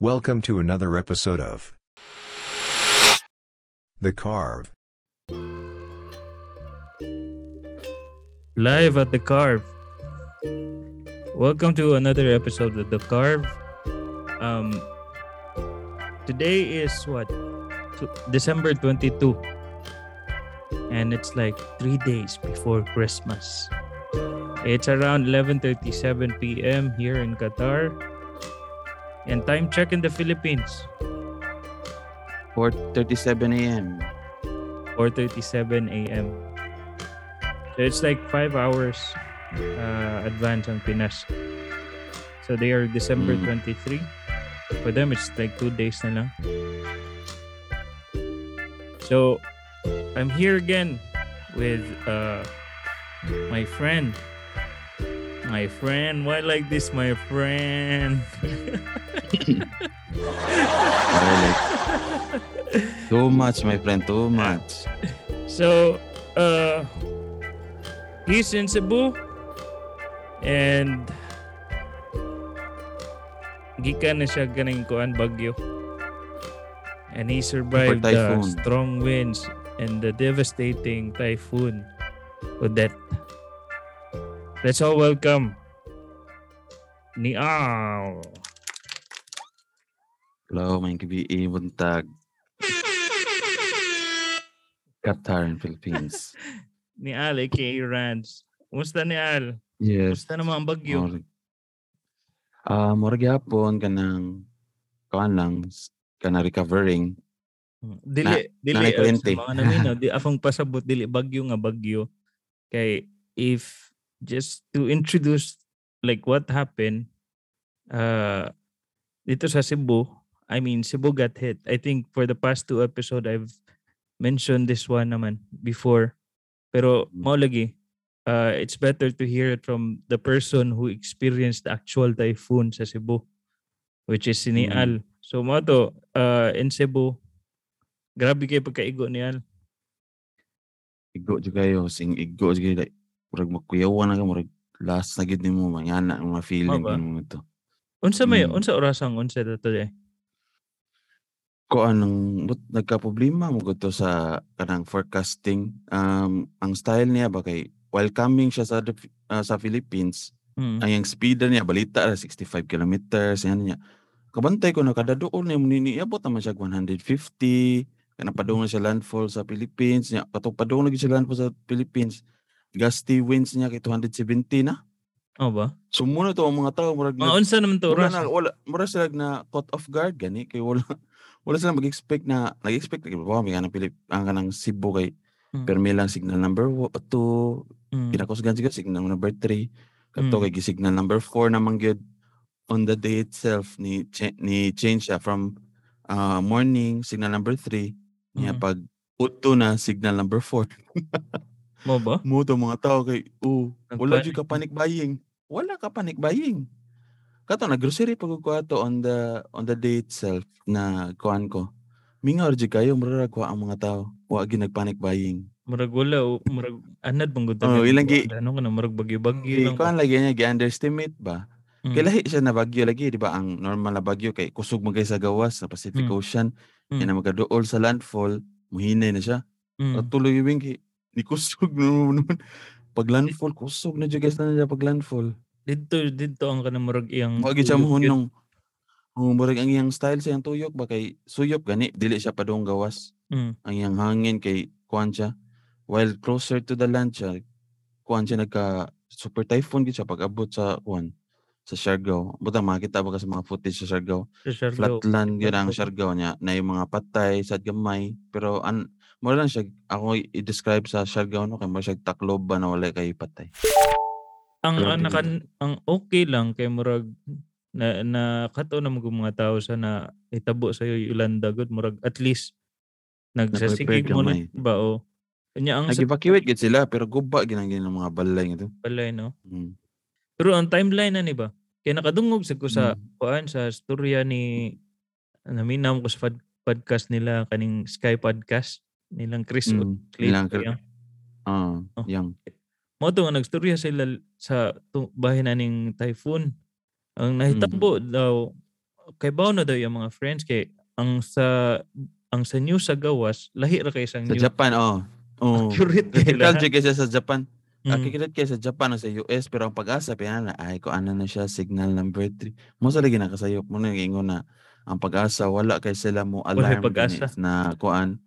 Welcome to another episode of The Carve. Live at the Carve. Welcome to another episode of the Carve. Um, today is what December 22, and it's like three days before Christmas. It's around 11:37 p.m. here in Qatar, and time check in the Philippines 4:37 a.m. 4:37 a.m. So it's like five hours uh, advance ang Pinas. So they are December Mm. 23. For them, it's like two days na lang. So I'm here again with uh, my friend. My friend, why like this, my friend? Like too much, my friend, too much. So, uh, he's in Cebu and gikan na siya ganing kuan bagyo. And he survived the strong winds and the devastating typhoon Odette. Let's all welcome ni Al. Hello, may gabi, buntag. Qatar and Philippines. Ni Al, aka Rans. Kumusta ni Al? Yes. Kumusta naman ang bagyo? Murag- Ah, murag yapon kanang kuan lang kanang recovering. Dili dili nanay uh, kuryente. sa mga naminaw di akong pasabot dili bagyo nga bagyo kay if just to introduce like what happened uh dito sa Cebu I mean Cebu got hit I think for the past two episode I've mentioned this one naman before pero Mm. mao lagi uh, it's better to hear it from the person who experienced the actual typhoon sa Cebu which is si Mm. Al so mo to uh, in Cebu Grabe kayo pagkaigo ni Al. Igo jud kayo, sing igo jud like murag makuyawan na ka murag last na gid nimo mangana ang mga feeling ba? mo to. Unsa may Mm. unsa orasang unsa dito eh? ko anong but nagka-problema mo to sa kanang forecasting um ang style niya ba kay while coming siya sa ah, sa Philippines Mm. ang yung speed niya balita na 65 kilometers yan niya kabantay ko na kada doon niya munini abot naman siya 150 kana padung na siya landfall sa Philippines niya katong padung lagi siya landfall sa Philippines gusty winds niya kay 270 na Oh ba? sumuna to ang mga tao murag Mga unsa naman to wala na wala mura sila na caught off guard gani kay wala wala sila mag-expect na nag-expect kay ba may kanang Pilip ang kanang Cebu kay Mm. permi lang signal number 2 Mm. kinakusgan siya signal number 3 kadto Mm. kay signal number 4 naman gyud on the day itself ni cha- ni change siya from uh, morning signal number 3 niya Mm. pag uto na signal number 4 Mo ba? mo to mga tao kay oh wala jud ka panic buying wala ka panic buying kato na grocery pag ko ato on the on the day itself na kuan ko mingaw jud kayo murag ko ang mga tao wa gyud nagpanic buying Murag wala o murag anad bang gud Oh, ilang gi- ano ka na murag bagyo-bagyo lang. kuan lagi niya gi-underestimate ba Mm. kay lahi siya na bagyo lagi di ba ang normal na bagyo kay kusog man kay sa gawas sa Pacific Mm. Ocean Mm. yan na magaduol sa landfall muhinay na siya Mm. at tuloy yung kay ni kusog naman pag landfall kusog na jud guys na niya pag landfall Dito dito ang kanang murag iyang Wagi siya yun. mohunong. Oh, murag ang iyang style sa iyang tuyok ba kay suyop gani dili siya padung gawas. Mm. Ang iyang hangin kay kuan siya. While closer to the land siya, kuan siya nagka super typhoon gid siya pag abot sa kuan sa Siargao. Butang makita ba ka sa mga footage sa Siargao? Sa Siargao. Flatland gyud ang. Siargao niya na yung mga patay sa gamay pero an mo lang siya ako i-describe sa Siargao no kay mo siya taklob ba na wala kay patay. ang Grabe ang, ang okay lang kay murag na na kato na mga mga tao sa na itabo sa Yolanda good murag at least nagsasigig mo lang ba o kanya ang Nag-evacuate gid sila pero guba ginang ng mga balay nito. balay no Mm. pero ang timeline na ni ba kay nakadungog sa ko sa Mm. kuan sa storya ni naminam ko sa pod- podcast nila kaning Sky podcast nilang Chris Mm, Cliff ilang kaya. Ah, Oh. yang. Mo to nagstorya sila sa bahin na ning typhoon. Ang nahitabo daw kay bao na daw yung mga friends kay ang sa ang sa news sa gawas lahi ra kay isang Sa news. Japan, oh. Oh. Accurate kay jud kaysa sa Japan. Mm. Accurate kay sa Japan o sa US pero ang pag-asa pinana ay ko ano na siya signal number 3. Mo sa lagi nakasayop mo na ingon na ang pag-asa wala kay sila mo alarm pag-asa. gani na kuan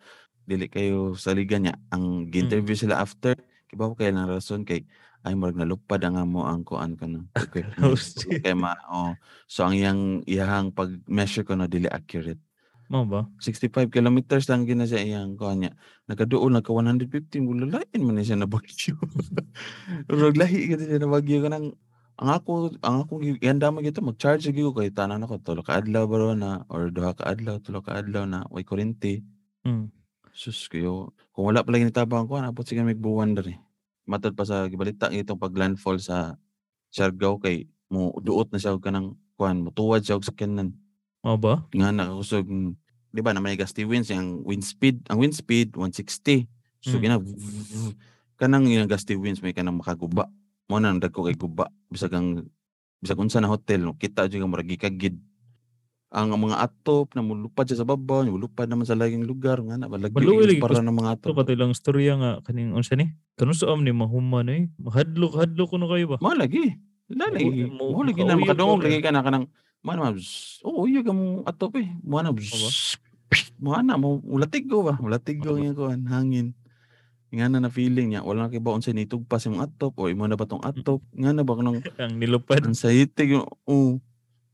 dili kayo sa liga niya ang Mm. gi-interview sila after kibaw kay lang rason kay ay murag nalupad ang amo ang kuan kana equipment shit. kay ma oh. so ang iyang iyahang pag measure ko no dili accurate Mo ba? 65 kilometers lang gina siya iyang kuan niya nagaduol nagka 115 wala lain man ni siya na bagyo Pero lahi gid siya na bagyo kanang ang ako ang ako ganda mo gito mag-charge gyud ko kay tanan ako tulo ka adlaw baro na or duha ka adlaw tulo ka adlaw na way kuryente Mm. Sus kayo kung wala pa lagi nitabang ko napot sige mig buwan diri matod pa sa gibalita itong pag landfall sa Siargao kay mo duot na siya og kanang kuan mutuwad siya og sakyanan Mo ba? nga nakakusog di ba na may gusty winds ang wind speed ang wind speed 160 so Mm. gina kanang yung gusty winds may kanang makaguba. Mo na ang dagko kay guba. Bisag ang bisag unsa na hotel no kita jud nga murag gikagid ang mga atop na mulupad siya sa babaw mulupad naman sa laging lugar nga na lagi para ng mga Ito atop ka ilang storya nga kaning unsa ni? Kano sa ni mahuman eh. Mahadlok hadlok kuno kayo ba? mo lagi. Lagi Mo- mo lagi na makadungog. ka, lagi ka na kanang mo na oh uyog ang atop eh. Mo na mo ulatig ko ba? Ulatig ko nga ko hangin. Nga na na feeling niya wala na kay baon sa nitugpas yung atop o imo na ba tong atop? Nga na ba kanang Ang nilupad. ang sayitig oh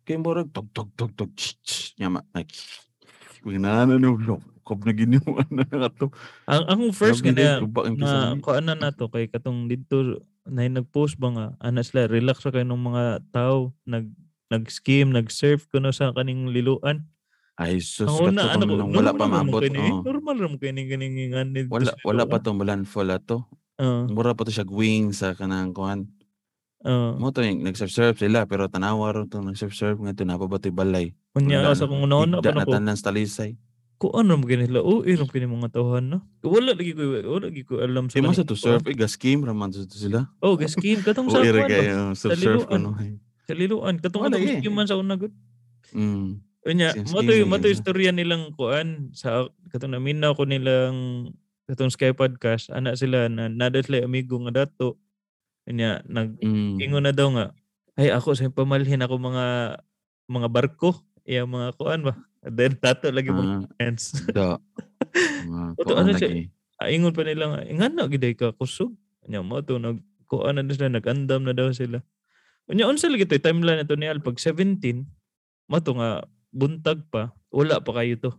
kay mo rag tog tog tog tog ch- ch- nya ma like Ginana no no kob na giniwan na ng atop Ang ang first ang na kuan na nato kay katong dito na nag-post ba nga ana sila relax ra kay ng mga tao nag nag-scheme, nag-surf kuno sa kaning liluan. ay sus Ang una kato ano nang wala pa kini. oh. Normal ra mo kini ganing ngani. wala wala pa tong landfall ato Uh, mura pa to siya wing sa kanang kuan uh, mo to yung nag-surf sila pero tanawa ro to nag-surf nga to napabatoy balay unya Wala sa na. kung una pa Higda na nako. tanan sa talisay Kuan ra mo kini sila. Oh, iram kini mga tawhan no. Wala lagi ko wala lagi ko alam sa mo kaning sa to surf, eh, gas-scheme raman sa to sila. Oh, ga-scheme katong O sa ira kayo, surf surf liluan. ko no. hay. Sa liluan katong eh. scheme man sa una gud. Mm. Unya, game mato na yun, istorya nilang kuan sa katong naminaw ko nilang katong Sky Podcast, ana sila na nada sila amigo nga dato. Unya, nag Mm. ingon na daw nga, ay ako sa pamalhin ako mga mga barko, iya mga kuan ba. And then tato lagi mga Ah, friends. da. Mga kuan ano siya? lagi. Ah, ingon pa nila nga, ingana giday ka kusog. Unya mo to nag kuan na sila nagandam na daw sila. Unya unsa lagi to timeline nato ni Al pag 17 mo to nga buntag pa, wala pa kayo to.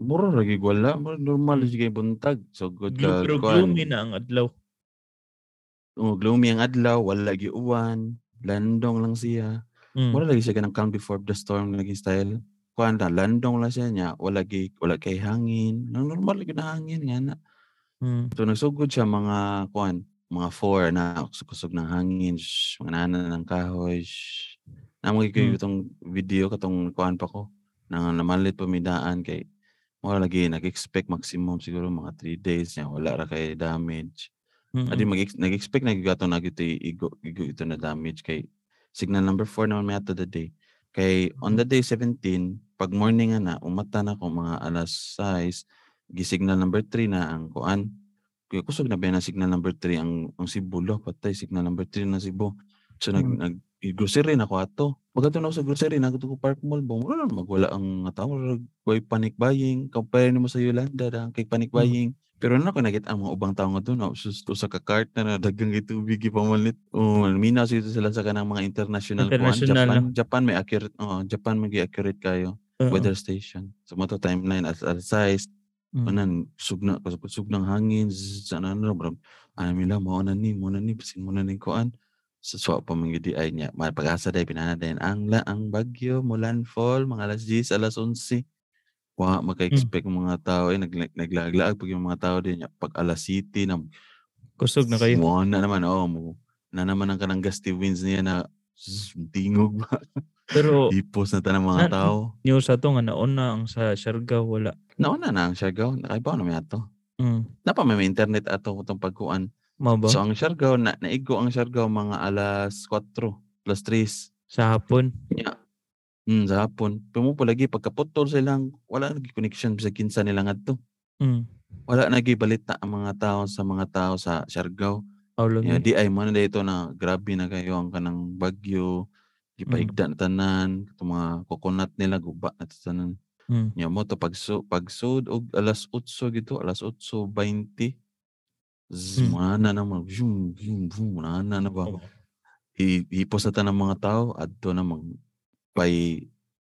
Mura lagi wala, normal Mm. lagi kay buntag. So good ka pero gloomy na ang adlaw. Oh, gloomy ang adlaw, wala lagi uwan, landong lang siya. Mm. Wala lagi siya kanang calm before the storm lagi style. Kuan na landong lang siya niya, wala lagi wala kay hangin. Nang normal lagi na hangin nga na. Mm. So nagsugod siya mga kuan, mga four na kusog ng hangin, shh, mga nana ng kahoy. Shh. Namo Mm. ko itong video katong kuan pa ko. Nang namalit pamidaan kay wala lagi nag-expect maximum siguro mga 3 days niya wala ra kay damage. Adi Mm. mag nag-expect na gigato na gito igo igo ito na damage kay signal number 4 naman may ato the day. Kay on the day 17 pag morning na umata na ko mga alas 6 gi-signal number 3 na ang kuan. Kaya kusog na ba na signal number 3 ang ang Cebu lo patay signal number 3 na Cebu. So nag Mm. nag grocery na ko ato. Pagkato na sa grocery na ko Park Mall ba wala magwala ang tao way panic buying compare nimo sa Yolanda da kay panic Mm. Pero na ko nakita ang mga ubang tao nga doon, oh, sus to sa ka-cart na na dagang itubig ipamalit. Oh, minaw sito sila sa kanang mga international kuan. International, Japan, no? Japan may accurate, oh, Japan may accurate kayo Oo. weather station. Sa mo to timeline as as size, Mm. manan sugna sugnang hangin sana ano bro. Ano nila mo na ni mo na ni bisin mo na ni kuan. Sa so pa man gidi ay niya. Mapag-asa day pinana din ang la ang bagyo mo landfall mga alas 10 alas 11. Wa maka-expect ang mga tao ay nag naglaglaag pag yung mga tao din pag alas city na Kusog na kayo. mo na naman oh mo na naman ang kanang gusty winds niya na zzz, tingog ba Pero hipos na tanang mga Na- tao news ato nga nauna ang sa Siargao wala. nauna na ang Siargao nakaibaw na may ato Mm. napa may internet ato itong pagkuan Mao ba? so ang Siargao na naigo ang Siargao mga alas 4 plus 3 sa hapon. nya Hmm, sa hapon. Pero mo pa lagi pagkaputol silang wala lagi connection bisag kinsa nila ngadto. Mm. Wala lagi balita ang mga tao sa mga tao sa Siargao. Ya lagi. di ay mo na dito na grabe na kayo ang kanang bagyo. Mm. Gipahigda na tanan, katong mga coconut nila guba na tanan. Mm. Nya mo to pagsu pagsud og alas 8 gito, alas 8:20. Zzz, Mm. na mo, zoom, zoom, zoom, mana na ba. I hipos na ng mga tao adto na mag by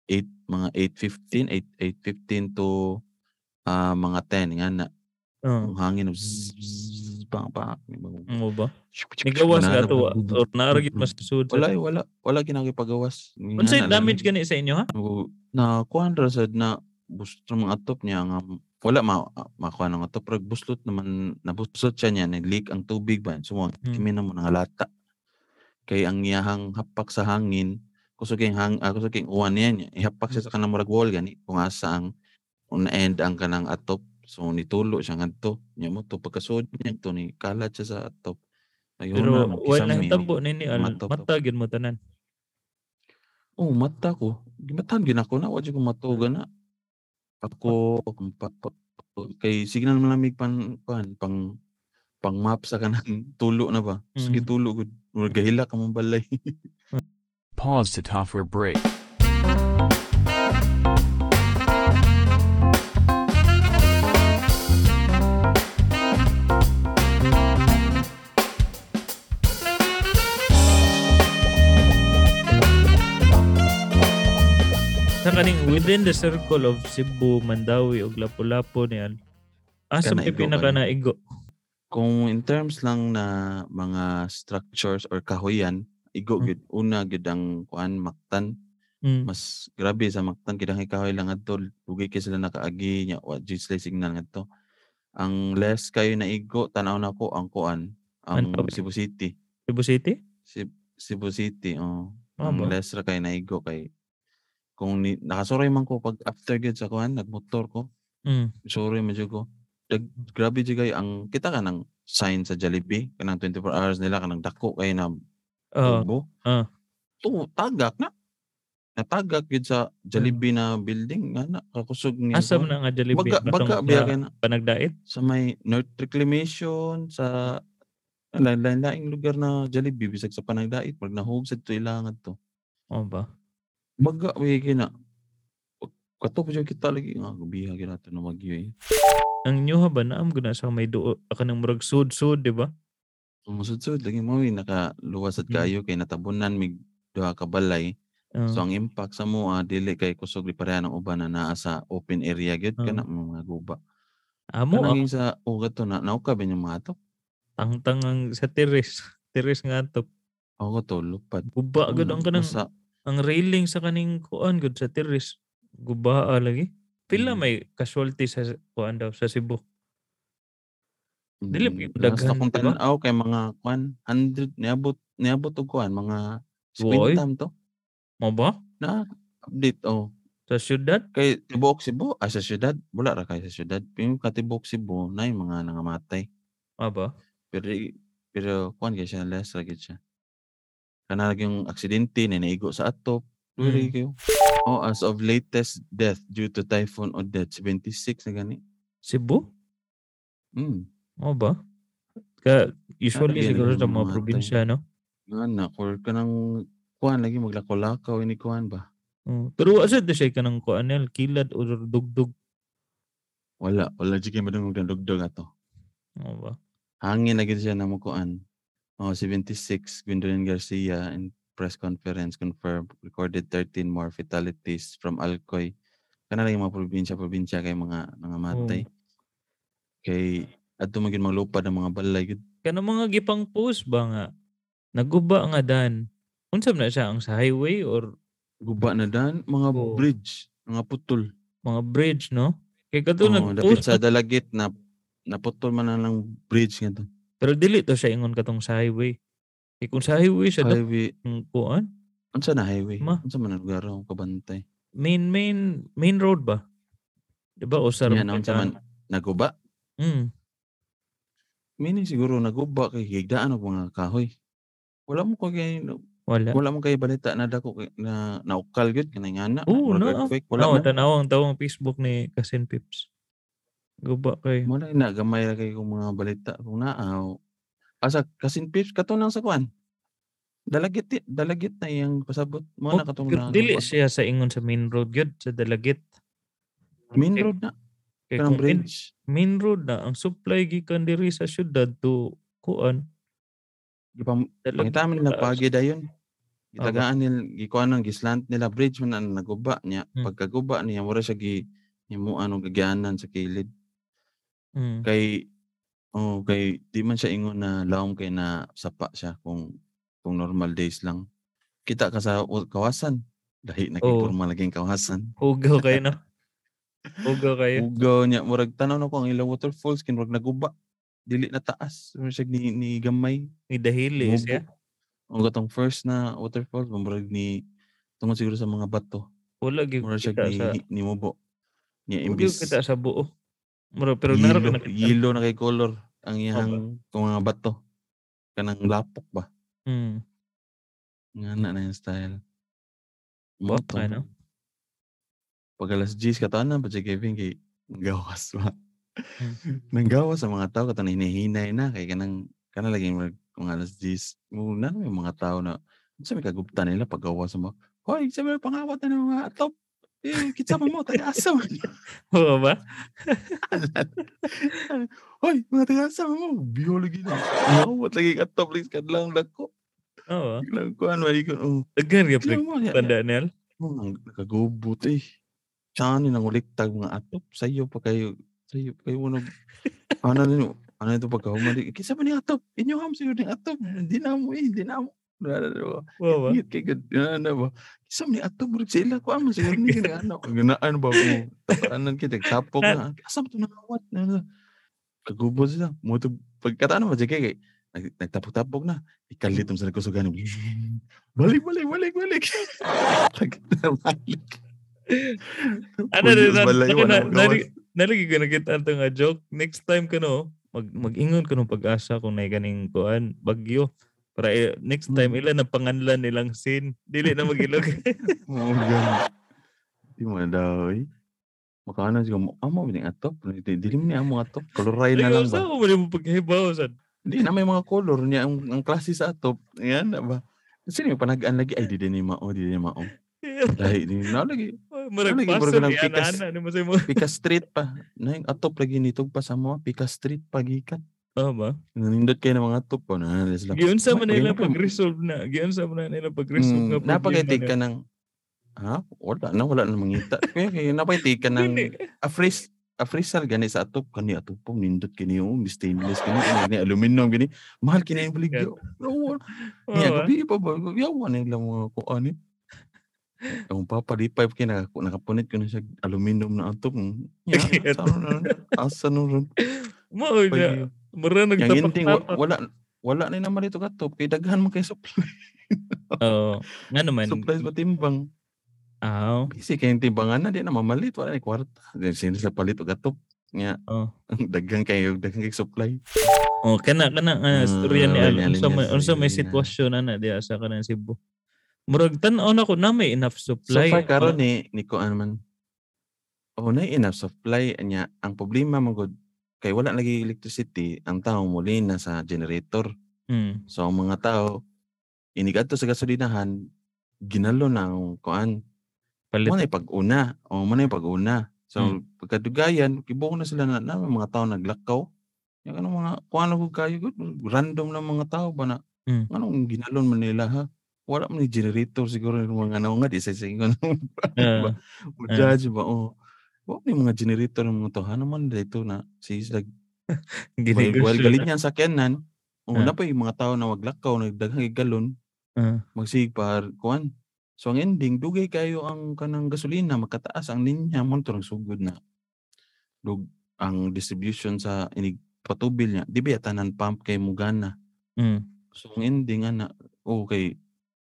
8 mga 8:15, 8 8:15 to ah, mga 10 nga na. Oo. Ang hangin zzz, zzz, pang pak. Mo ba? Nigawas ka to ba. or naaragit mas sa Wala eh, wala wala ginagipagawas. Unsay damage gani sa inyo ha? Na kuan ra sad na gusto mga atop niya nga wala ma makuha ng atop pero buslot naman nabuslot siya niya nag-leak ang tubig ba so mo Hmm. kimi na mo nangalata kay ang iyahang hapak sa hangin kusog hang uh, kusog kay uwan niya niya ihapak siya sa kanang murag wall gani kung asa ang end ang kanang atop so nitulo siya ngadto nya mo to pagkasud niya to ni kalat siya sa atop Ayun Pero na, wala makisami, tabo nini al mata gyud mo tanan. Oh, mata ko. Gimatahan gid ako na wa jud ko matuga na. Ako kay sige na naman lamig pan pan pang pang map sa kanang tulo na ba. Sige Mm. tulo gud. Gahila ka mong balay. Pause to top for break. Sa kaning within the circle of Cebu, Mandawi ug Lapu-Lapu niyan. Asa may Kanaigo pinaka kayo. naigo? Kung in terms lang na mga structures or kahoyan, igo Mm. gid una gid ang kuan maktan Mm. mas grabe sa maktan kidang kahoy lang adto dugay kay sila nakaagi nya wa jud sila signal ngadto. Ang less kayo na igo tanaw na ko ang kuan ang Ano? Cebu City. Cebu City? Cebu, Cebu City, oh. Ah, ang ba? less ra kay naigo kay kung ni, nakasuroy man ko pag after gid sa kuan nagmotor ko, Mm. man jud ko. Dag, grabe jud kay ang kita ka ng sign sa Jollibee kanang 24 hours nila kanang dako kay na Oo. tubo. ah. To tagak na. Natagak gid sa Jollibee na building nga na kakusog niya. Asa man na nga Jollibee? baga baga Katong biya sa kay na Panagdait? sa may North Reclamation sa lain-lain lugar na Jollibee bisag sa Panagdait pag nahug sa to ilangan to. O ba? Baga we gina. Kato pa kita lagi nga gabiha gina to na magyo eh. Ang inyo ba naam guna sa may duo ka nang murag sud-sud, di ba? Sumusud lagi mo eh, nakaluwas at Mm. kayo kay natabunan mig duha ka balay. Ah, So ang impact sa mo ah, dili kay kusog di pareha ng uban na naa sa open area gyud Ah. kana mga guba. amo Kanang ang yung sa o gato na nauka ba yung mga to? tangtang ang sa terrace. terrace nga to. Ako to lupad. Guba gud ang kanang Basta, ang railing sa kaning kuan gud sa terrace. Guba lagi. Pila Mm. may casualty sa kuan daw sa Cebu. Dili mm, pa basta daghan, kung tanaw kay mga kwan 100 niabot niabot og kwan mga Woy. squintam to Mo ba? na update oh Sa syudad? kay tibuok Cebu ay sa syudad wala ra kay sa syudad pero katibok Cebu na yung mga nangamatay Ah ba? pero pero kwan kay siya less ra gyud siya kana lagi yung aksidente na naigo sa atop Dili Mm. kayo. Oh, as of latest death due to Typhoon Odette, 76 na gani. Cebu? Hmm. Mo ba? Ka usually yan, siguro yung sa mga mga probinsya no. Nga na, or ka ng kuhan lagi maglakaw-lakaw ini kuhan ba? Oh, pero asa to siya kanang kuan nel kilad o dugdug Wala, wala jud kay madungog ng dugdog ato. mo ba? Hangin lagi siya na mo kuan. Oh, 76 Gwendolyn Garcia in press conference confirmed recorded 13 more fatalities from Alcoy. Kana lang yung mga probinsya-probinsya kay mga nangamatay. Kay adto man gyud maglupad ang mga balay. Kanang mga gipang post ba nga naguba nga dan. Unsa man na siya ang sa highway or Guba na dan mga Oo. bridge, mga putol. mga bridge no? Kay kadto Oo, nag-post sa dalagit na naputol man na lang bridge nga to. pero dili to siya ingon katong sa highway. Kay kung sa highway siya Highway, kuan unsa na highway? Ma. Unsa man ang lugar ang kabantay? main main main road ba? Di ba o sa unsa man naguba? Mm. Meaning siguro naguba kay higdaan og mga kahoy. Wala mo ko kay Wala. Wala man kay balita na dako kay- na naukal gyud kanang ana. Oo, murag naa. earthquake. Wala No, man. tanawang tawang Facebook ni Cousin Pips. Guba kay. Mo na gamay ra kay kung mga balita kung naa. Asa kasin pips kato nang sa kwan. Dalagit dalagit na iyang pasabot mo na Oh, katong pero na dili siya sa ingon sa main road gyud sa Dalagit. main road na Kay kanang kung bridge. main road na ang supply gikan diri sa syudad to kuan. Gipam Dalagit pangitaman nila pagi dayon. Gitagaan nila gikuan ng gislant nila bridge man ang naguba niya. Hmm. Pagkaguba niya mura siya gi himuan og gagyanan sa kilid. Mm. Kay oh kay di man siya ingon na lawom kay na sapa siya kung kung normal days lang. Kita ka sa kawasan. Dahi na kay Oo. formal laging kawasan. Hugaw kayo no. Hugaw kayo. Ugaw niya murag tanaw na ko ang ilang waterfalls kin murag naguba. Dili na taas. Murag siya ni, ni gamay. Ni dahili Mubo. siya. Ang gatong first na waterfalls murag ni tungod siguro sa mga bato. Wala gyud Murag siya kita ni, sa ni mubo. Niya imbis kita sa buo. Mura pero naro yelo, ka nakita. yelo na kay color ang iyang kung mga bato. Kanang lapok ba? Mm. Nga na na yung style. Buwak Moto. Pag alas 10 kataon na, pa si Kevin kay gawas ba? Hmm. Nanggawas sa mga tao katong hinihinay na kay kanang kana lagi mag mga alas 10 muna may mga tao na sa may kagupta nila pag gawas mo. Hoy, sa may pangawat na mga top. Eh, kitsa mo mo, taga-asa man. Oo ba? Hoy, mga taga-asa mo, biology na. Awat lagi ka top, please, kadlang lako. Oo. Kadlang kuhan. Oh, Tingnan pre. mo, ya- Tanda nel. Oh, nakagubot eh. Ni nanguliktag mga atop. Sa'yo pa kayo. Sa'yo pa kayo. Ano na nyo? Ano ito pagkahumali? Kisa pa ni atop? Inyo ham sa'yo ni atop. Hindi na mo eh. Hindi na mo. Ngit kay gud. Ano ba? Kisa man ni atop. Murag sila ko. Ano sila ni ano. Ganaan ba mo? Tapaanan kita. Tapok na. Kasa mo ito nakawat. Ano? Kagubot sila. Mo ito. Pagkataan mo. Sige kay. nag- Nagtapok-tapok na. Ikalitom sa nagkusugan. Balik, balik, balik, balik. balik. Ano rin na, na, mo nari- nalagi ka nakita ito nga joke. Next time ka no, mag, mag-ingon ka ng pag-asa kung na ganing kuan, bagyo. Para eh, next time, Mm. ilan ang panganlan nilang scene. Dili na magilog. Oo, ganun. Di mo na daw eh. Makana siya mo, amo bining atop. Di- Dili mo niya mga atop. Koloray na lang ba? ako mo paghibaw sad. Hindi na may mga color niya ang, ang klase sa atop. Yan na ba? Sino yung panagaan lagi? Ay, di din ni mao, di din ni mao. Dahil di na lagi. Ano murag ni ng pikas. ana-ana. Ano mo sa mo? Pika street pa. Na yung atop lagi nitog pa sa mga Pika street pagikan. Oo ba? Nanindot kayo ng mga atop po. Na, sila. Giunsa man Ay, nila pa. pag-resolve na. Giunsa man nila pag-resolve nga Mm, napakaitik ka ng ha? Wala na, wala na mangita. Kaya kaya napakaitik ka ng Dili. afres afresal gani sa atop kani atop po nindot kini oh stainless kini kani aluminum gani mahal kini yung baligyo Oo niya gabi pa ba yawan nila mga kuan eh ang papa di pipe kina nakapunit ko na siya aluminum na atop ya sa ano na asa no ron Mao yang ending wa- nagtapak-tapak. wala wala na naman dito katop kay daghan mo kay supply Oo. Nga naman. supplies patimbang Aw. Kasi yung timbangan na, di na mamalit. Wala na yung kwarta. Then, Sino sa palit o gatop. Nga, Oh. dagang kayo, dagang kayo supply. Oh, kana kana uh, storya ni Ah, Al. linya, Unsa may sitwasyon ana diya sa kanang Cebu. Murag tan-aw na ko na may enough So supply. far, karon ni, ni Kuan man, oh, na enough supply. Anya, ang problema mo good, kay wala lagi electricity, ang tao muli na sa generator. Hmm. So, ang mga tao, inigadto sa gasolinahan, ginalo na ang Kuan. Palit. Mo na yung pag-una. O, mo na yung pag-una. So, Hmm. pagkadugayan, kibuo na sila na, na mga tao naglakaw. Yung ano mga, ano kung kayo, good, random na mga tao ba na, Hmm. anong ginalon man nila ha? Wala man ni generator siguro yung mga ano nga, di sa singon. Ah, Judge ba? Oh. Wala ni mga generator ng mga to. Ano man dito na, si while na. galit niyan sa Kenan, oh, Ah. na pa yung mga tao na waglakaw, nagdaghang galon, Ah, magsigpar, kuan. So ang ending, dugay kayo ang kanang gasolina, magkataas ang linya, mo ito sugod na. Dug, ang distribution sa inig patubil niya, di ba tanan pump kay Mugana. mm. So ang ending, ana, okay,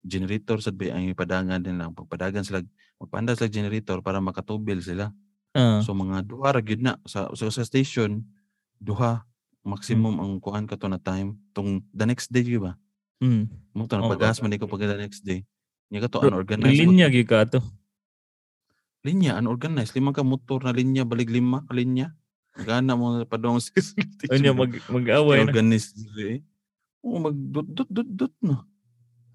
generator sa bay ang ipadangan din lang. Pagpadagan sila, magpanda sila generator para makatubil sila. Ah, So mga duha ra gyud na sa, sa sa station duha maximum ang kuan kato na time tung the next day gyud ba Mm. Mo to Oo. pagas man ko pag the next day. Nya ka to unorganized. Linya gyud ka to. linya unorganized lima ka motor na linya balig lima ka linya. Gana mo padong sa Unya mag mag-away na. organized eh. Oo, mag dot dot dot dot no.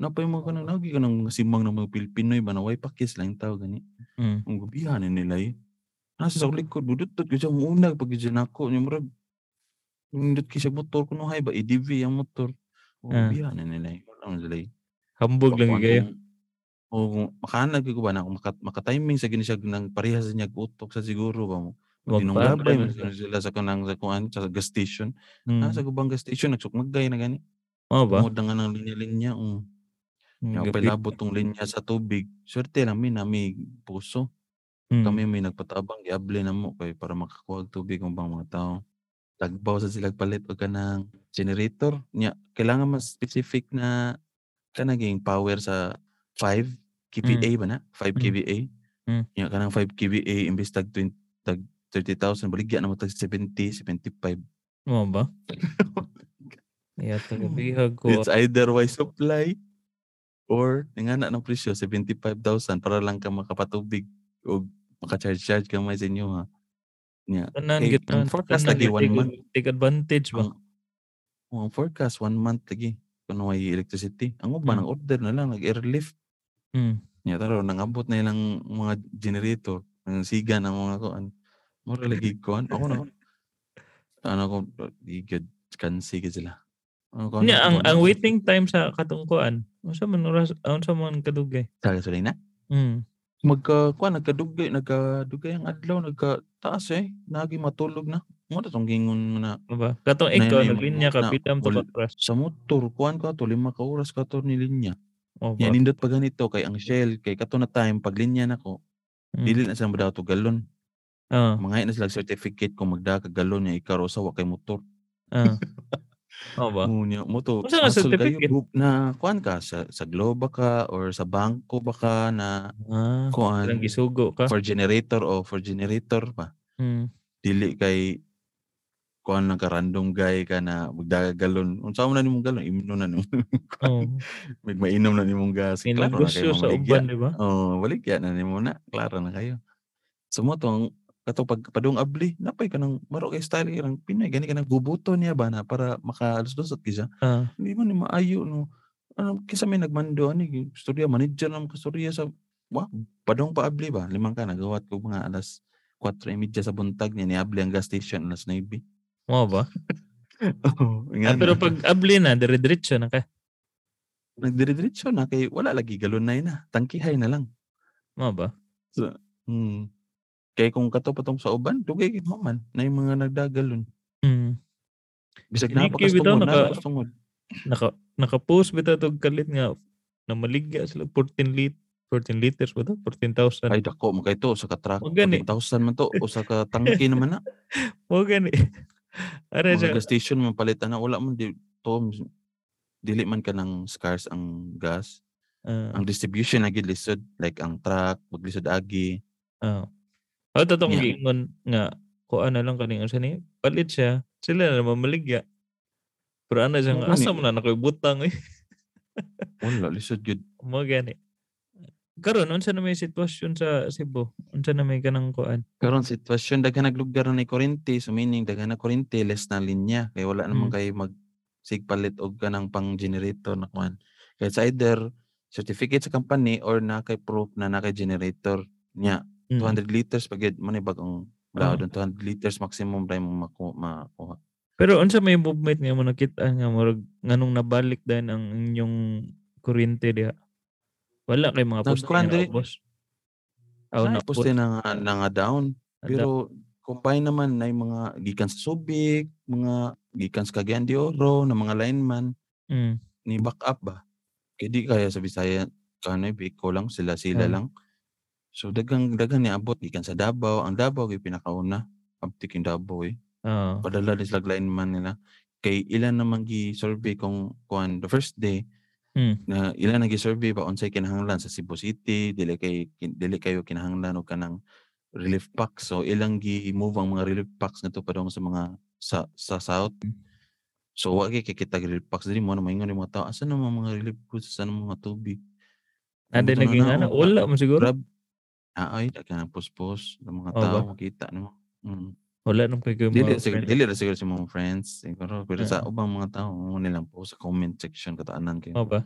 Napay mo ka nang lagi ka nang mga simang ng mga Pilipinoy ba na way pakis lang tao gani. Mm. Ang gubihan nila eh. Nasa sa likod, budot dot ko siya muna pag dyan ako. Yung murag, yung dot kisya motor ko no hay ba, EDV ang motor. O, Ah. gubihan nila eh. Wala nila eh. Hambog lang kayo. O, makahanag ko ba na kung makat, makatiming sa gini siya ng parehas niya utok sa siguro ba mo. Man mo sila. sila sa kanang sa kuan sa gas station. Mm. Nasa gubang gas station nagsukmagay na gani. Mao ba? Na nga ng linya-linya. Um. Mm, Yung gabi. palabot tong linya sa tubig. Swerte lang mi na may puso. Mm. kami may nagpatabang giable na mo kay para makakuha og tubig ang bang mga tao. Tagbaw sa sila palit og kanang generator nya kailangan mas specific na kanaging power sa 5 kVA ba na? 5 Mm. kVA. Mm. Nya kanang 5 kVA imbis tag 20 tag 30,000 baligya na mo tag 70 75. Mao ba? Iya tagabihag ko. It's either way supply or ingana ng presyo 75,000 para lang ka makapatubig o maka-charge-charge ka may sa inyo ha. Nya Tanan kay gid ang forecast lagi one month. Take advantage ba? Ang, ang forecast, one month lagi. Kung may electricity. Ang uban, Mm. ang order na lang, nag-airlift. Mm. Nya taro, nangabot na ilang mga generator. Ang siga ng mga kuan. Mura lagi kuan. Ako na. Ano ko, di good. Kansi ka sila. Ano ko, ang ano, ang ano, waiting time sa katungkuan. Unsa man oras unsa man kadugay? Sa gasolina? Mm. Magka, kuan, nagkadugay, nagkadugay ang adlaw, nagkataas eh. Nagi matulog na. Mo tong gingon na Ba? Katong ikaw naglinya ka pitam to oras. sa motor, kuan ka to, lima ka oras ka to ni linya. Oh, Yan, nindot pa ganito, kay ang shell, kay kato na time, pag linya na ko, Mm. dili na sila madaw to galon. Ah, Mga na sila certificate kung magda ka galon niya ikaw sa wa kay motor. ah. Oh ba? Mo niya mo to. Unsa nga certificate? group na kuan ka sa sa Globe ka or sa bangko ba ka na Ah, kuan lang gisugo ka. for generator o for generator pa. Mm. Dili kay kuan lang ka random guy ka na magda ka galon. Unsa mo na nimong galon? Imno na nimo. Oh. May mainom na nimong gas. Klaro na kayo sa uban, di ba? Oh, baligya na nimo na. Klaro na kayo. So mo tong kato pag padung abli, napay ka ng maro kay style irang Pinoy gani ka nang bubuto niya ba na para makaluslusot kisa. Ah, Hindi man ni maayo no. Ano kisa may nagmando ani storya manager ng kastorya sa wa padung pa abli ba limang ka nagawat ko mga alas 4:30 sa buntag niya ni abli ang gas station alas 9. mo ba? Oh, Ah, pero pag abli na, dire-diretso na ka. nagdire-diretso na kay wala lagi galon na na. Tangkihay na lang. Mo ba? Hmm. Kay kung kato patong sa uban, dugay gid mo man na yung mga nagdagalon. Mm. Bisag na pakastungod, na pakastungod. Naka naka-post bitaw tog kalit nga na maligya sila 14 lit 14 liters ba to? 14,000. Ay dako mo kay to sa ka truck. O, gani. 14,000 man to o sa ka tangke naman na. Mo gani. Ara siya. gas station man palitan na wala man di to dili man ka ng scarce ang gas. Ah, Ang distribution na gid lisod like ang truck, maglisod agi. ah. Oh, tatong Yeah. giingon nga kuan na lang kaning usa ni palit siya. Sila na naman maligya. Pero ano siya nga asa mo na nakoy butang eh. Wala lisod gid. Mo gani. Karon unsa na may sitwasyon sa Cebu? Unsa na may kanang kuan? Karon sitwasyon daghan naglugar na ni kuryente, so meaning daghan na kuryente less na linya kay wala naman Mm. kay mag sigpalit og kanang pang generator na kuan. Kaya sa either certificate sa company or na kay proof na na kay generator niya. 200 liters pagid man bag ang Oo. daw 200 liters maximum dai mo maku- makuha. Pero unsa may movement nga mo nakita nga murag nganong nabalik din ang inyong kuryente diha? Wala kay mga poste diri. naubos. Aw Sa na poste na nga, na nga down pero combine naman na yung mga gikan sa Subic, mga gikan sa Cagayan de Oro na mga lineman Mm. ni backup ba? Kaya di kaya sa Bisaya kanay Bicol lang sila sila Ah. lang. So dagang dagang niabot gikan sa Davao. Ang Davao gyud pinakauna. Abtik yung Davao eh. Oo. Padala din sila lineman nila. Kay ilan naman gi-survey kung kuan the first day Mm. na ilan nag survey ba unsay kinahanglan sa Cebu City dili kay kin- dili kayo kinahanglan og kanang relief packs so ilang gi-move ang mga relief packs ngadto padong sa mga sa sa south So wa kay kay kita relief packs diri mo na maingon yung mga tao asa na mga relief goods sa mga tubig. Amo to na naging na, ano, wala mo siguro. Grab. Ah, ay, dagan ang puspos ng mga tao ba? makita nimo. Mm. Wala nang kay Dili mga friends. dili ra siguro sa mga friends siguro pero sa Ah. ubang mga tao mo nilang po sa comment section kataanan kay. Mo ba?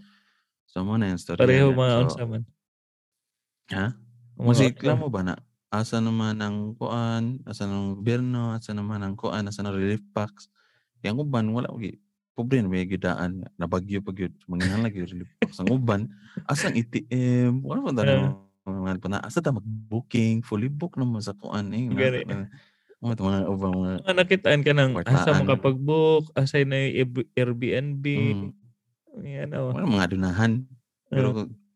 So mo na yung story. Pareho mga So, unsa man. Ha? Mga Musikla unsa. mo ba na? Asa naman ang kuan, asa ng gobyerno, asa naman ang kuan, asa ng relief packs. Yang uban wala gi pobre na may gidaan nga, nabagyo pag yun. Mangingan lagi yung relief packs. Ang uban, asang ATM, wala pa Ah. na mga pa na asa ta mag-booking, fully book naman sa kuan eh. Gani. Mga mga ubang mga Mga nakitaan ka ng asa Kwartaan. makapag-book, asa na yung Airbnb. mm, Yan oh. mga adunahan. Ah. Pero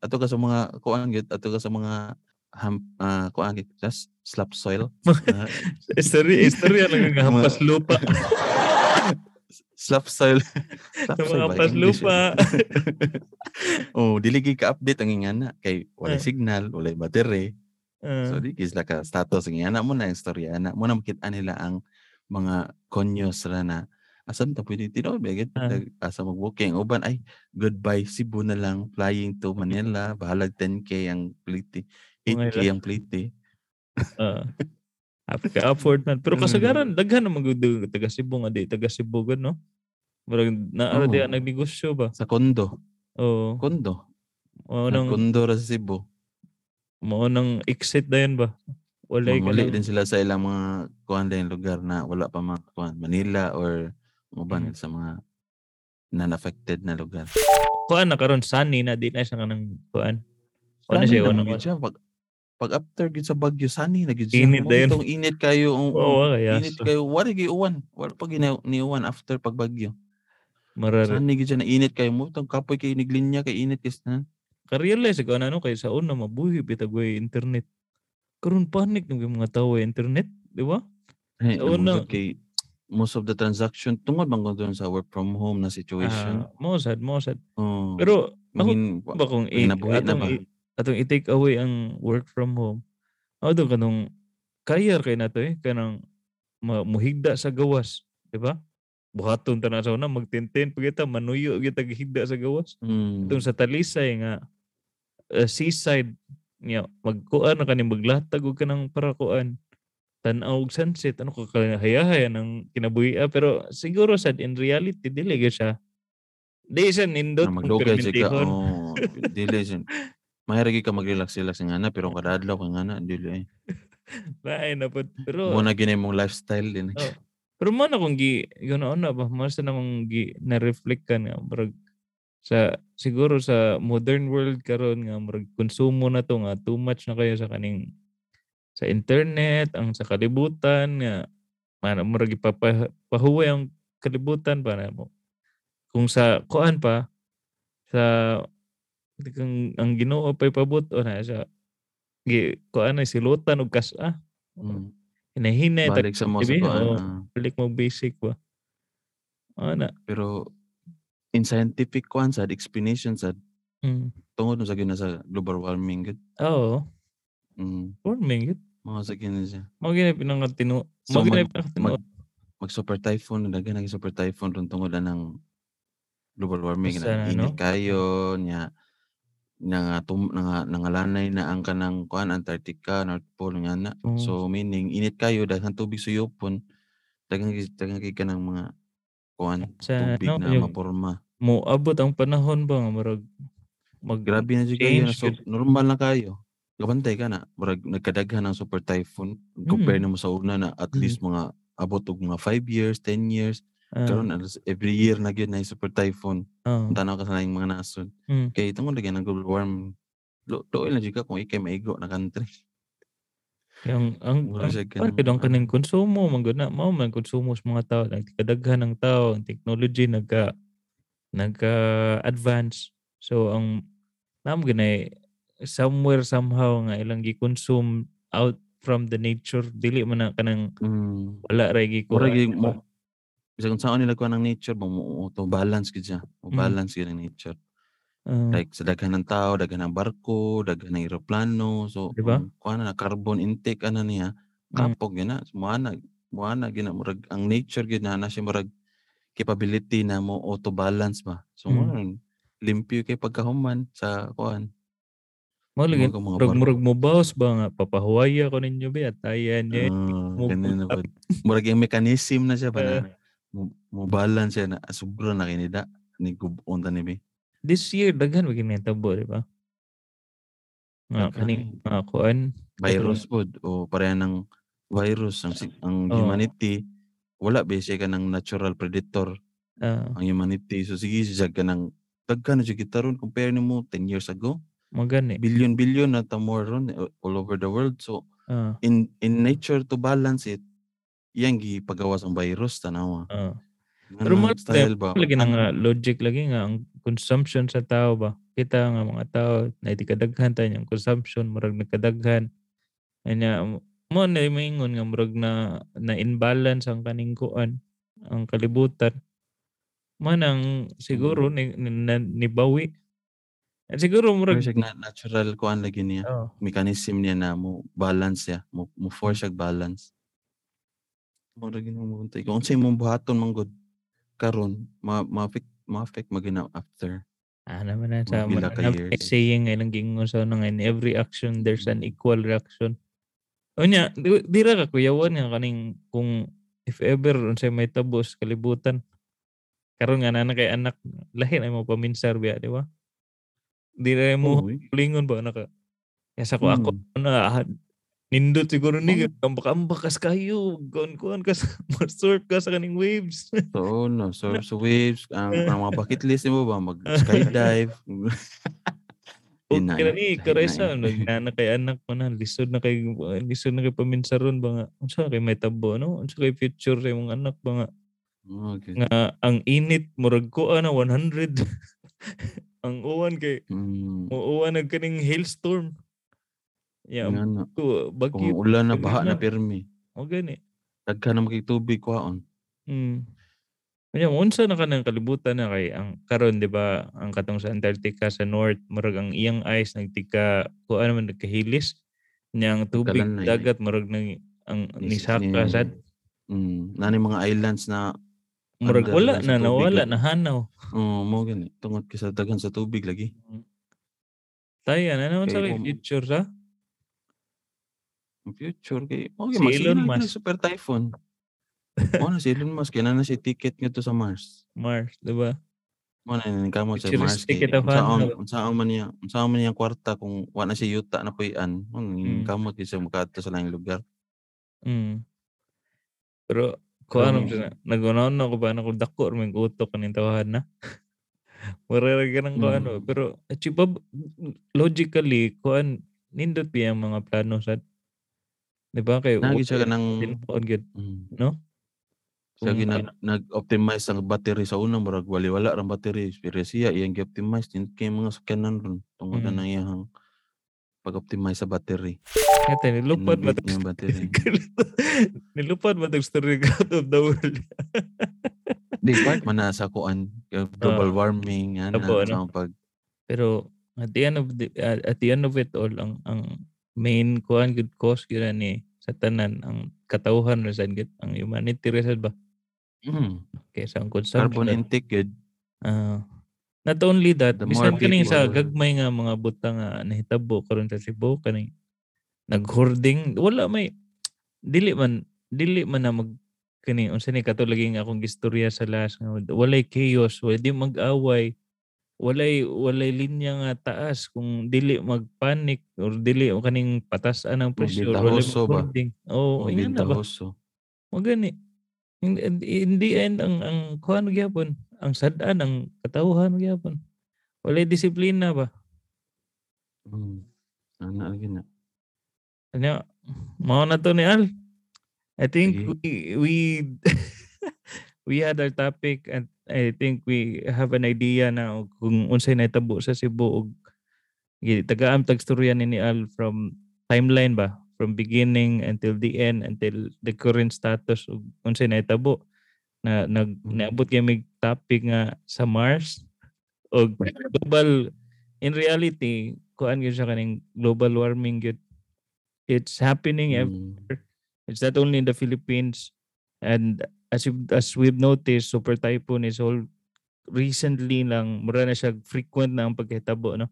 ato ka sa mga kuan gyud, ato ka sa mga ham, ah, kuan gyud, just slap soil. Ah, Istorya, istorya lang nga hampas lupa. slap soil. slap Sa mga ba? hampas English lupa. oh, dili gyud ka-update ang ingana kay wala Ah. signal, wala battery. Ah, So di gyud sila ka status ang ingana mo na yung storya na mo na makita nila ang mga konyos ra na asam ta pwede tinaw bagay Ah. asa mag-booking uban ay goodbye Cebu na lang flying to Manila bahalag 10k ang plite 8k Okay ang plite ah. Ap- ka-afford man. Pero Mm. kasagaran, daghan naman gud taga Cebu nga di, taga Cebu no? Murag naara Oo. di nagnegosyo ba? sa kondo Oo. kondo Mao nang kondo ra sa Cebu mao nang exit dayon ba? Wala lang. din sila sa ilang mga kuan din lugar na wala pa mga kuan Manila or uban Mhm. sa mga non-affected na lugar. Kuan na karon sunny na di na siya kanang kuan. Na Ano siya gyud siya pag after gid sa Bagyo Sunny na gid Init itong init kayo ang Oo, kaya init so. kayo wala gi uwan. Wala pa gina ni uwan after pag Bagyo. Marar. Sunny gid na init kayo mo itong kapoy kay niglinya kay init kis na. Ka-realize ko ano kay sa una mabuhi bitag way internet. Karon panic ng mga tao internet, di ba? Hey, Sa una- kay most of the transaction tungod bang doon sa work from home na situation. Ah, mo sad, mo sad. Oh, Pero ako ba kung nabuhi na ba? Atong i-take away ang work from home. Ako doon kanong career kay nato eh kanang muhigda sa gawas, di ba? Buhaton ta na sa una magtintin pagita manuyo kita higda sa gawas. Mm. Itong sa Talisay nga uh, seaside nga magkuan na kani maglatag og kanang para kuan tan-aw og sunset ano ka kahayahay ng kinabuhi pero siguro sad in reality dili gyud siya di siya nindot na ang maglugay siya ka oh dili siya mahiragi ka mag-relax relax nga na pero kada adlaw ka nga na dili eh. Lain na po. Pero, mo na gina mong lifestyle din. Oh. pero mo na kung gi, yun na ba, mo sa na kung gi, na-reflect ka nga, marag, sa, siguro sa modern world karon nga, marag, konsumo na to nga, too much na kayo sa kaning, sa internet, ang sa kalibutan, nga, mana, marag, ipapahuway ang kalibutan pa na mo. Kung sa, kuan pa, sa, kang, ang ginoo pa ipabot, o na, sa, gi, kuan na, silutan o kas, ah, Mm. hinahinay, ta- Balik sa mo sa ah. balik mo basic ba? Ano? pero in scientific kuan sad explanation sad Mm. tungod sa gina sa global warming gud. Oo. Mm. Warming. yun. Mga sa gina siya. Mga ginay pinangatino. So, Mga ginay mag- pinangatino. mag mag super typhoon daghan nag super typhoon ron tungod ng global warming na init kayo nya nga tum nga nangalanay na ang kanang kuan Antarctica North Pole nga na Oo. so meaning init kayo daghan tubig suyopon daghan gi- daghan kay kanang mga kuan Sa, tubig ano, na yung maporma mo abot ang panahon ba nga marag mag grabe na jud kayo na so gud. normal na kayo gabantay ka na murag nagkadaghan ng super typhoon compare Mm. na mo sa una na at Mm. least mga abot og mga 5 years 10 years ah, karon every year na gyud na super typhoon ah, tanaw ka sa laing mga nasod. Mm. kay tungod lagi ng global lo doon na jud kung ikay maigo na country. Yung, ang, Wala ang, siya ang, ganang ang kaning konsumo, man gud na, mao man konsumo sa mga tao, nagkadaghan ng tao, ang technology nagka, nagka-advance. So, ang, nam ginay, somewhere, somehow, nga ilang gi-consume out from the nature, dili man na kanang mm. wala ra gi mo bisa kung saan nila kuha ng nature mo, mo to balance gid siya mo Mm. balance gyud ang nature Ah, like sa daghan ng tao daghan ng barko daghan ng eroplano so Di ba? ang kuha na carbon intake ana niya Mm. kapog gyud na muana muana gyud na murag ang nature gyud na siya murag capability na mo auto balance ba. So Mm. mo limpyo kay pagkahuman sa kuan. Mo lagi murag murag mo bawas ba nga papahuwaya ko ninyo ba mo- ganun na ba. Murag yung mechanism na siya ba na Uh, mo, mo balance siya na sobra na kinida ni gubon ta ni be. this year daghan maging nitabo, di ba? Nga kaning mga kuan Virus pod o pareha ng virus ang ang Oo. humanity wala ba siya ka ng natural predator ah, ang humanity. So sige siya ka ng daghan na siya gitaron compare nimo 10 years ago. mo gani. Billion billion na ta more ron uh, all over the world. So Ah, in in nature to balance it yang gipagawas ang virus tanawa. Nga Pero mo style ba? lagi na nga logic lagi nga ang consumption sa tao ba. Kita nga mga tao na kadaghan tayo yung consumption murag nagkadaghan. Anya mo na maingon nga murag na na imbalance ang kaning kuan ang kalibutan. Manang siguro ni, ni, na- nibawi. At siguro murag na natural kuan lagi niya. oh, Mechanism niya na mo balance siya. Mo, mo force balance. Mo lagi mo muntay. Kung sa imong buhaton man gud karon ma ma affect ma affect magina after. ah naman na sa Mga saying nga lang gingon sa nang in every action there's an Mm. equal reaction. Unya, di, di ra ka kuyawan kaning kung if ever unsay may tabos kalibutan. Karon nga na kay anak lahi na mo paminsar biya, di ba? Di ra mo Oo, eh. lingon ba Kaya ko ako Mm. na ah, nindot siguro ni Oo. kambak kas kayo gon kuan kas surf ka sa kaning waves. So, no. So, so waves, ang ang mga bucket list mo ba? Mag-skydive. Okay na ni na eh. nagnana kay anak mo na lisod na kay lisod na kay paminsaron ba nga unsa kay may tabo no unsa kay future sa imong anak ba nga Okay. nga ang init murag ko ana 100 ang uwan kay Mm, muuwan nag kaning hailstorm ya nga na. Kung bagyo ulan na, baha na pirmi. o gani Daghan na magig tubig kwaon. mm Kanya, unsa na kanang kalibutan na kay ang karon di ba ang katong sa Antarctica sa north murag ang iyang ice nagtika ko ano man nagkahilis niyang tubig Nagkalanay. dagat murag nang ang Ni- nisaka ni- sad Mm, nani mga islands na murag wala sa na nawala na hanaw oh, mo gani. Tungod kay sa daghan sa tubig lagi. tayo na naman sa kay um, future sa future kay okay, Si magsila Elon na Musk. super typhoon. Mo na si Elon Musk kaya na si ticket nga to sa Mars. Mars di ba Mo na ning kamo sa Mars fan, unsaon no? unsaon man niya unsaon man niyang kwarta kung wa na si yuta na puy-an. Mo Mm. kamo sa makadto sa laing lugar. mm. pero ko ano na nagunaon na ko ba na ko dako may utok kaning tawahan na ng ko ano Mm. pero achievable logically kuan nindot ang mga plano sa di ba kay Nagi siya kanang tinuod gyud, mm, no siya Kung ginag nag-optimize ang battery sa una murag wali-wala ra battery pero siya iyang gi-optimize din kay mga sakyanan ron tungod Mm. na iyang pag-optimize sa battery. Kaya nilupad ba yung battery. nilupad ba tag story out of the world Di part man sa kuan global warming yan ano? sa pag pero at the end of the uh, at the end of it all ang ang main kuan good cause gyud ni sa tanan ang katawhan ra sad gyud ang humanity ra sad ba mm, kaysa ang carbon consumption intake good. Ah. not only that bisan kaning sa gagmay nga mga butang nga nahitabo karon sa Cebu kaning nag-hoarding wala may dili man dili man na mag kani unsa ni kato lagi nga akong gistorya sa last nga walay chaos wala di mag-away walay walay linya nga taas kung dili magpanik or dili o kaning patasan ang presyo walay mag-hoarding oh Oh, yan na ba bintahoso. mo gani in, in, the end ang ang kuan gyapon ang sad-an ang katawhan gyapon walay disiplina ba Mm. Ana lagi na. Ano, mao na to ni Al. I think Sige. we we we had our topic and I think we have an idea na kung unsay naitabo sa Cebu og tagaam tag storya ni ni Al from timeline ba? From beginning until the end until the current status og unsay naitabo. Na nag naabot kami topic nga sa Mars. Og global in reality kuan gyud siya kaning global warming gyud. It's happening Mm. it's not only in the Philippines and as we as we've noticed, super typhoon is all recently lang mura na siya frequent na ang pagkahitabo no.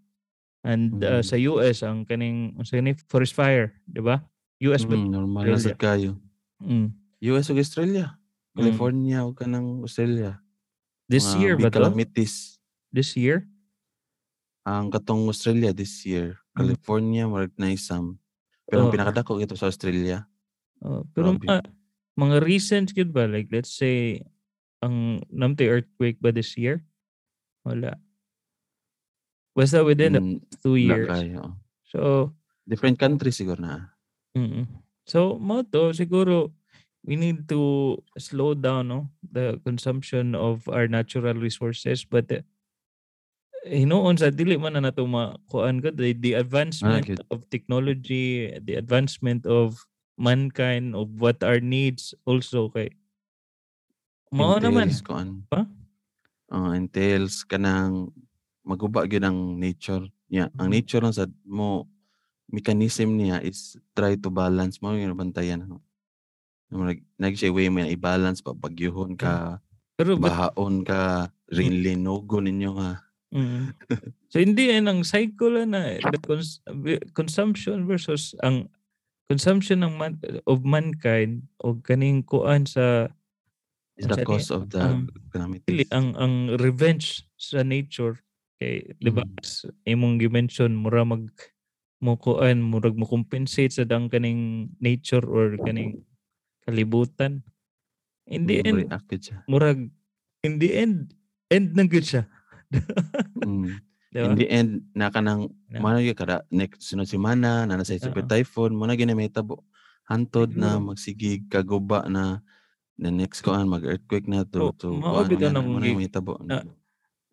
And uh, Mhm. sa US ang kaning sa ni forest fire, di ba? US? Mm, normal na sad kayo. Mm. US ug Australia. Mm. California ug kanang Australia. This Mga year ba to? calamities. This year? Ang katong Australia this year. Mm. California marag na isam. Pero ang Oo. pinakadako ito sa Australia. Oh, pero Grabe. Mga, recent yun ba? Like let's say, ang namte earthquake ba this year? Wala. Basta within the Mm, two years. kayo. So, Different countries siguro na. mm so mo to, siguro, we need to slow down no the consumption of our natural resources but uh, hinuon sa dili man na nato makuan ko the, the advancement good. of technology the advancement of mankind of what our needs also kay mao naman kuan. Pa? Uh, entails kanang maguba gyud ang nature niya. Ang Mhm. nature lang sad mo mechanism niya is try to balance mo yung bantayan ano. Nag nag siya way mo i-balance pa pagyuhon ka, pero but, bahaon ka, rinlinogo ninyo nga. mm, so hindi yan ang cycle na the cons- consumption versus ang consumption ng man, of mankind o kaning kuan sa Is the cause of the calamities. dili ang ang revenge sa nature kay di ba Mm. imong gi-mention mura mag mo kuan murag mo compensate sa dang kaning nature or kaning kalibutan in the end murag in the end end na gud siya Mm. Di ba In the end na kanang Na. mano gyud kada next sunod semana na nasa super Oo. typhoon mo na ginamita hantod na magsigig kaguba na the next koan mag earthquake na to Oo, to nga ang na mo na gi- mahitabo. na-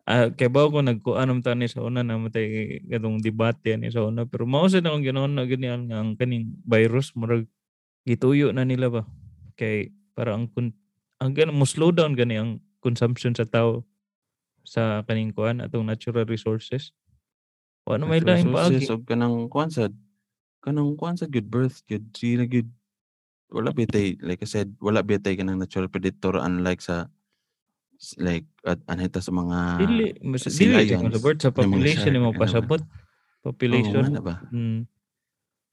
ah kay bawo ko nagkuan am tani sa una namatay katong debate ni sa una pero mao sa akong ginaon na gani ang, ang kaning virus murag gituyo na nila ba kay para ang kun, ang gan mo slow down gani ang consumption sa tao sa kaning kuan atong natural resources wa na may lain paagi Resources og kanang kuan sad kanang kuan sad good birth good sila good wala bitay like I said wala bitay kanang natural predator unlike sa like at anita sa mga dili mas sa dili lions, sa population mo ano pasabot population na ba? mm.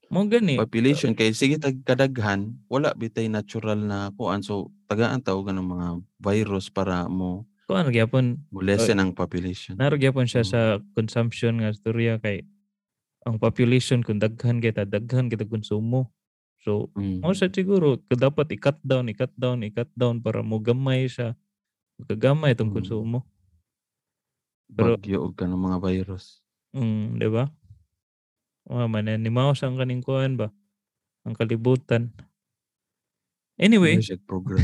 mo gani population kay sige tag kadaghan wala bitay natural na kuan so tagaan tao ganang mga virus para mo kuan gyapon mo lessen ang population. Naro gyapon siya Mm. sa consumption nga storya kay ang population kung daghan kita daghan kita konsumo. So Mm. mo sa siguro dapat i-cut down, i-cut down, i-cut down para mo gamay siya. Kagamay itong Mm. konsumo. pero- Bagyo og kanang mga virus. Mm, di ba? Wa man ni mao ang kaning kuan ba? Ang kalibutan. Anyway, Ano siya program.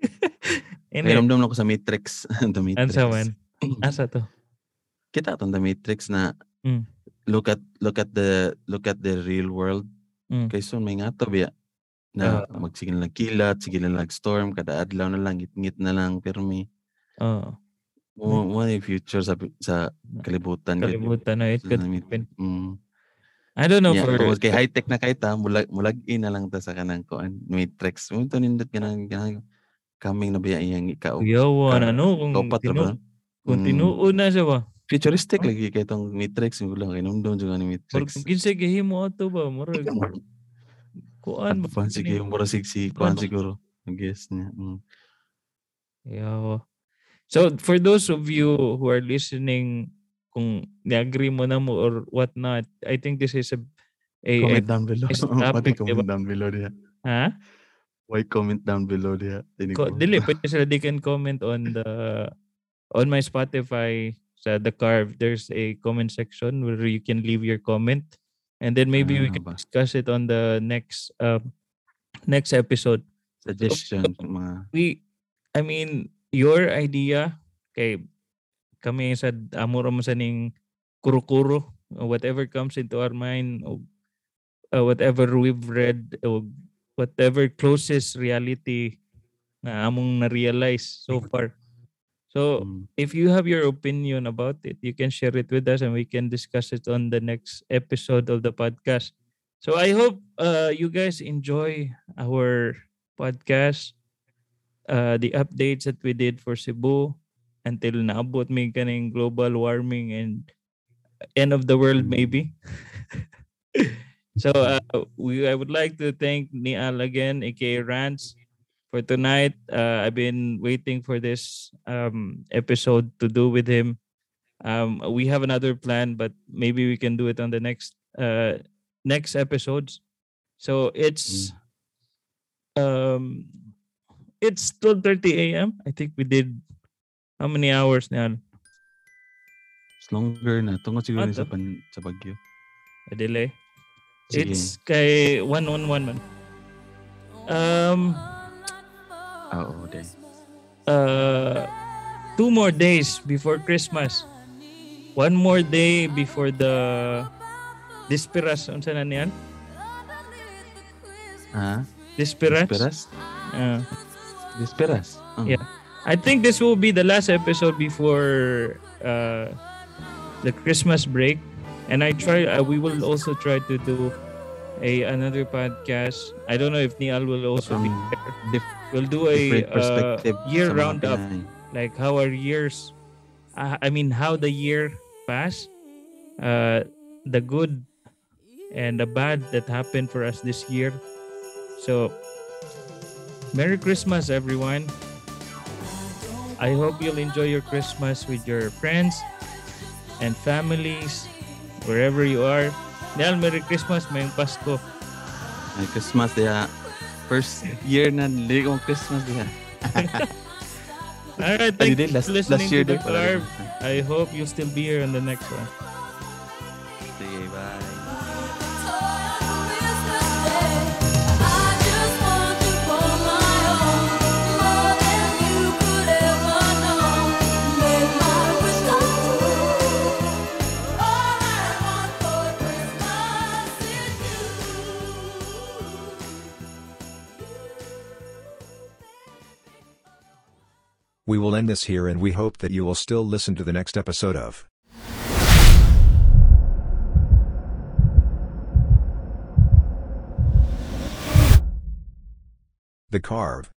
Anyway, ramdam na ko sa Matrix. The Matrix. ansa man. Asa to? Kita tong The Matrix na Mm. look at look at the look at the real world. Mm. Kay son may ngato biya na Ah. magsige na lang kilat, sige na lang storm, kada adlaw na lang ngit-ngit na lang pirmi. Oh, Mo mo yung future sa sa kalibutan. kalibutan na it could happen. Mm. I don't know Yeah, for tungod kay high tech na kay ta mulag mulag in na lang ta sa kanang kuan matrix. Mo to nindot kanang kanang coming na biya iyang ikaw. Yawan ka- ano kung ra tinu, ba? kung Mm. tinuo na siya ba? Futuristic Oh. lagi kay tong matrix yung lang kay numdum jud ni matrix. kung kinsa gihimo ato ba murag kuan ba sige yung mura sig si kuan siguro. I guess niya. Mm. Yawa. So for those of you who are listening kung ni-agree mo na mo or what not, I think this is a a, a Comment down below. Pati topic, diba? comment down below diha. ha? Why comment down below diha? Tinig Ko, ko. dili pwede sila they can comment on the on my Spotify sa The Carve there's a comment section where you can leave your comment and then maybe we Ah, can ba. discuss it on the next um next episode. Suggestion mga we I mean your idea kay kami sa amuro mo sa ning kuro-kuro uh, whatever comes into our mind o uh, whatever we've read o whatever closest reality na among na-realize so far. So mm, if you have your opinion about it, you can share it with us and we can discuss it on the next episode of the podcast. So I hope uh, you guys enjoy our podcast. uh, the updates that we did for Cebu until naabot may kaning global warming and end of the world Mm. maybe. so uh, we I would like to thank Nial again, aka Rants, for tonight. Uh, I've been waiting for this um, episode to do with him. Um, we have another plan, but maybe we can do it on the next uh, next episodes. So it's um it's 12:30 a.m. I think we did how many hours now? It's longer na. Tungkol siguro Ah, sa, pan, sa Bagyo. A delay. Sige. It's kay 111 man. Um Ah, oo, day. uh two more days before Christmas. One more day before the Disperas unsa na niyan? Ha? Disperas? Desperas? Uh, Desperas? Oh. Yeah. I think this will be the last episode before uh, the Christmas break, and I try. Uh, we will also try to do a another podcast. I don't know if Nial will also be there. We'll do a uh, year roundup, like how our years. Uh, I mean, how the year passed, uh, the good and the bad that happened for us this year. So, Merry Christmas, everyone. I hope you'll enjoy your Christmas with your friends and families, wherever you are. Dahil Merry Christmas, may Pasko. Ay, Christmas diya. First year na nili kong Christmas diya. Alright, thank you for listening last year to The. I hope you'll still be here on the next one. We will end this here and we hope that you will still listen to the next episode of The Carve.